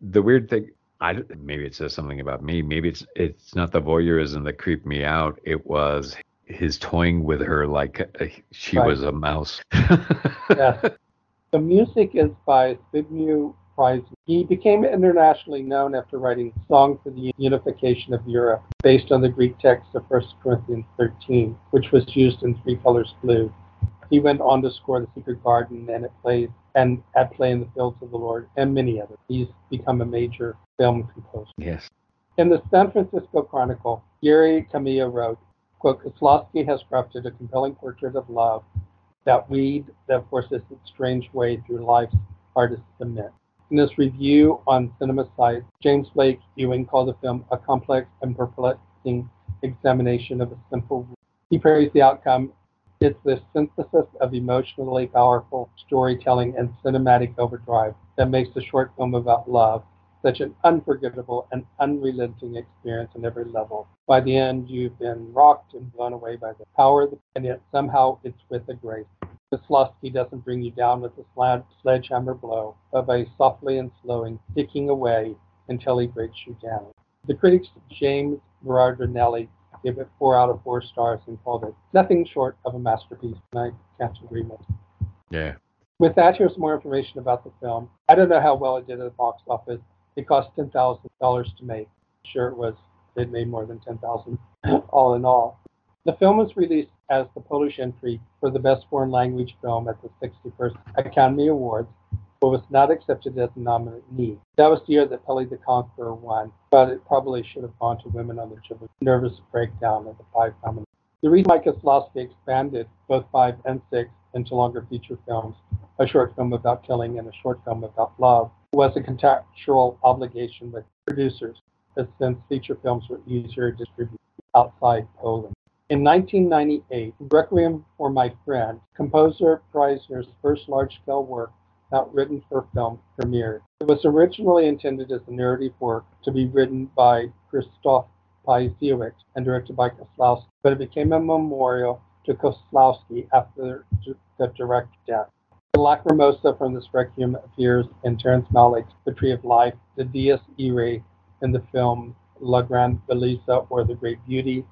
the weird thing I maybe it says something about me. Maybe it's it's not the voyeurism that creeped me out. It was his toying with her like uh, she Right. was a mouse. yes. The music is by Zbigniew Preisner. He became internationally known after writing Song for the Unification of Europe, based on the Greek text of 1 Corinthians 13, which was used in Three Colors Blue. He went on to score The Secret Garden and it plays and at Play in the Fields of the Lord and many others. He's become a major film composer. Yes. In the San Francisco Chronicle, Gary Kamiya wrote, quote, Kieslowski has crafted a compelling portrait of love, that weed that forces its strange way through life's hardest cement. In this review on Cinema Site, James Blake Ewing called the film a complex and perplexing examination of a simple. He praised the outcome. It's the synthesis of emotionally powerful storytelling and cinematic overdrive that makes the short film about love such an unforgettable and unrelenting experience on every level. By the end, you've been rocked and blown away by the power, the, and yet somehow it's with a grace. Kieslowski doesn't bring you down with a sledgehammer blow, but by softly and slowing, ticking away until he breaks you down. The critics James Berardinelli gave it four out of four stars and called it nothing short of a masterpiece, and I can't agree more. Yeah. With that, here's more information about the film. I don't know how well it did at the box office. It cost ten thousand dollars to make. Sure, it was. It made more than ten thousand, all in all. The film was released as the Polish entry for the Best Foreign Language Film at the 61st Academy Awards, but was not accepted as a nominee. That was the year that Pelle the Conqueror won, but it probably should have gone to Women on the of Nervous Breakdown of the five nominees. The reason why Kieslowski expanded both five and six into longer feature films, a short film about killing and a short film about love, was a contractual obligation with producers, since feature films were easier to distribute outside Poland. In 1998, Requiem for My Friend, composer Preisner's first large-scale work not written for film premiered. It was originally intended as a narrative work to be written by Krzysztof Piesiewicz and directed by Kieslowski, but it became a memorial to Kieslowski after the director's death. The Lacrimosa from this requiem appears in Terrence Malick's The Tree of Life, the Dies Irae in the film La Grande Bellezza or The Great Beauty,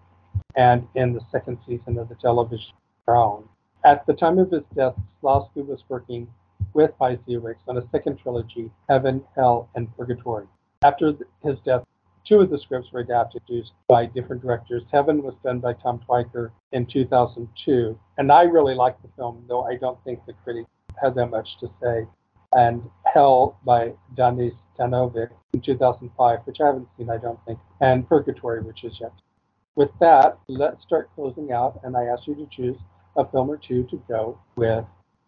and in the second season of the television Crown. At the time of his death, Kieslowski was working with Piesiewicz on a second trilogy, Heaven, Hell, and Purgatory. After his death, two of the scripts were adapted by different directors. Heaven was done by Tom Tykwer in 2002, and I really liked the film, though I don't think the critics had that much to say. And Hell by Danis Tanović in 2005, which I haven't seen, I don't think, and Purgatory, which is yet. With that, let's start closing out, and I ask you to choose a film or two to go with.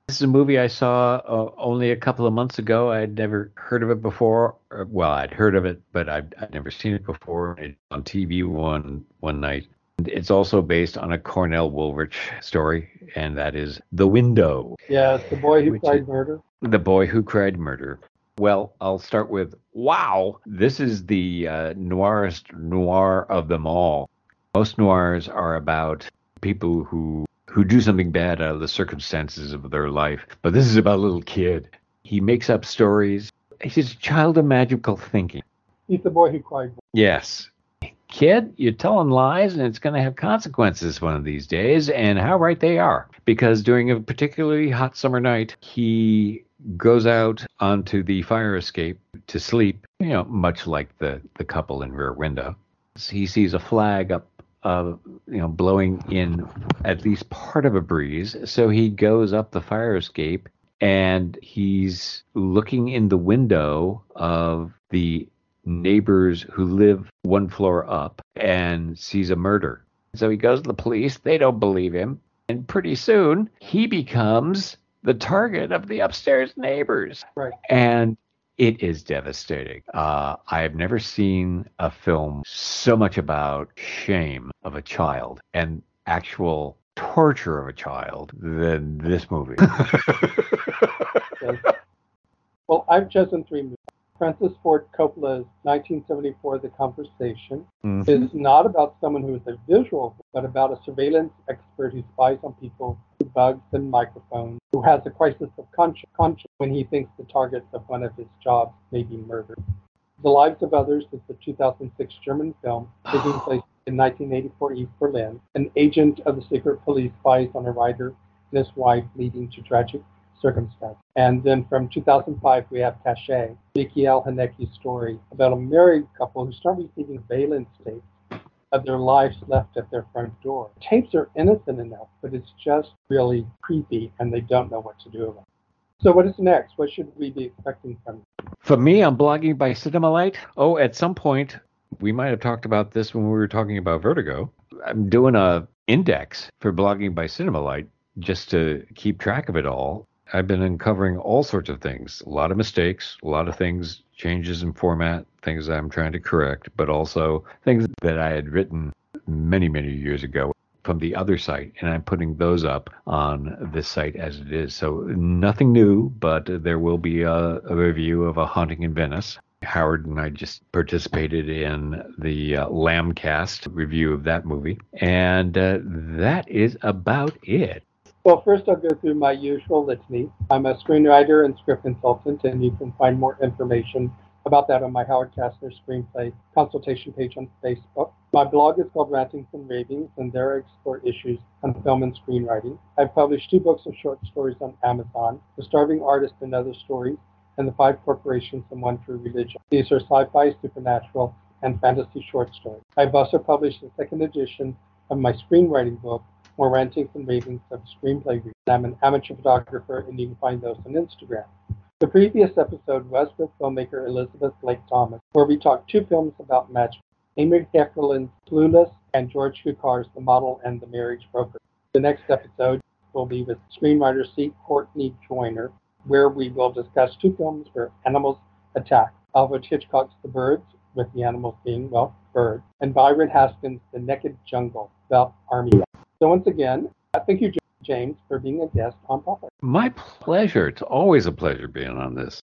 This is a movie I saw uh, only a couple of months ago. I had never heard of it before. Well, I'd heard of it, but I'd, I'd never seen it before. It on TV one one night. And it's also based on a Cornell Woolrich story, and that is The Window. Yeah, The Boy Who Cried Murder. The Boy Who Cried Murder. Well, I'll start with wow, this is the uh, noirest noir of them all. Most noirs are about people who who do something bad out of the circumstances of their life, but this is about a little kid. He makes up stories. He's a child of magical thinking. He's the boy who cried. Yes, kid, you're telling lies and it's going to have consequences one of these days. And how right they are. Because during a particularly hot summer night, he goes out onto the fire escape to sleep, you know, much like the, the couple in Rear Window. He sees a flag up, uh, you know, blowing in at least part of a breeze. So he goes up the fire escape and he's looking in the window of the neighbors who live one floor up and sees a murder. So he goes to the police. They don't believe him. And pretty soon he becomes the target of the upstairs neighbors. Right. And it is devastating. Uh, I have never seen a film so much about shame of a child and actual torture of a child than this movie. well, I've chosen three movies. Francis Ford Coppola's 1974 The Conversation mm-hmm. is not about someone who is a visual, but about a surveillance expert who spies on people with bugs and microphones, who has a crisis of conscience when he thinks the target of one of his jobs may be murdered. The Lives of Others is the 2006 German film taking place in 1984 East Berlin. An agent of the secret police spies on a writer and his wife, leading to tragic circumstance. And then from 2005, we have Cache, Michael Haneke's story about a married couple who start receiving surveillance tapes of their lives left at their front door. Tapes are innocent enough, but it's just really creepy and they don't know what to do about it. So what is next? What should we be expecting from you? For me, I'm blogging by Cinemalight. Oh, at some point, we might have talked about this when we were talking about Vertigo. I'm doing a index for blogging by Cinemalight just to keep track of it all. I've been uncovering all sorts of things, a lot of mistakes, a lot of things, changes in format, things I'm trying to correct, but also things that I had written many, many years ago from the other site, and I'm putting those up on this site as it is. So nothing new, but there will be a, a review of A Haunting in Venice. Howard and I just participated in the uh, Lambcast review of that movie, and uh, that is about it. Well, first I'll go through my usual litany. I'm a screenwriter and script consultant, and you can find more information about that on my Howard Casner Screenplay consultation page on Facebook. My blog is called Rantings and Ravings, and there I explore issues on film and screenwriting. I've published two books of short stories on Amazon, The Starving Artist and Other Stories, and The Five Corporations and One True Religion. These are sci-fi, supernatural, and fantasy short stories. I've also published the second edition of my screenwriting book, More Rantings and Ravings of Screenplay Reading. I'm an amateur photographer, and you can find those on Instagram. The previous episode was with filmmaker Elizabeth Blake Thomas, where we talked two films about magic, Amy Heckerling's Clueless and George Cukor's The Model and the Marriage Broker. The next episode will be with screenwriter C. Courtney Joyner, where we will discuss two films where animals attack. Alfred Hitchcock's The Birds, with the animals being, well, birds, and Byron Haskin's The Naked Jungle, about army. So once again, thank you, James, for being a guest on Pop. My pleasure. It's always a pleasure being on this.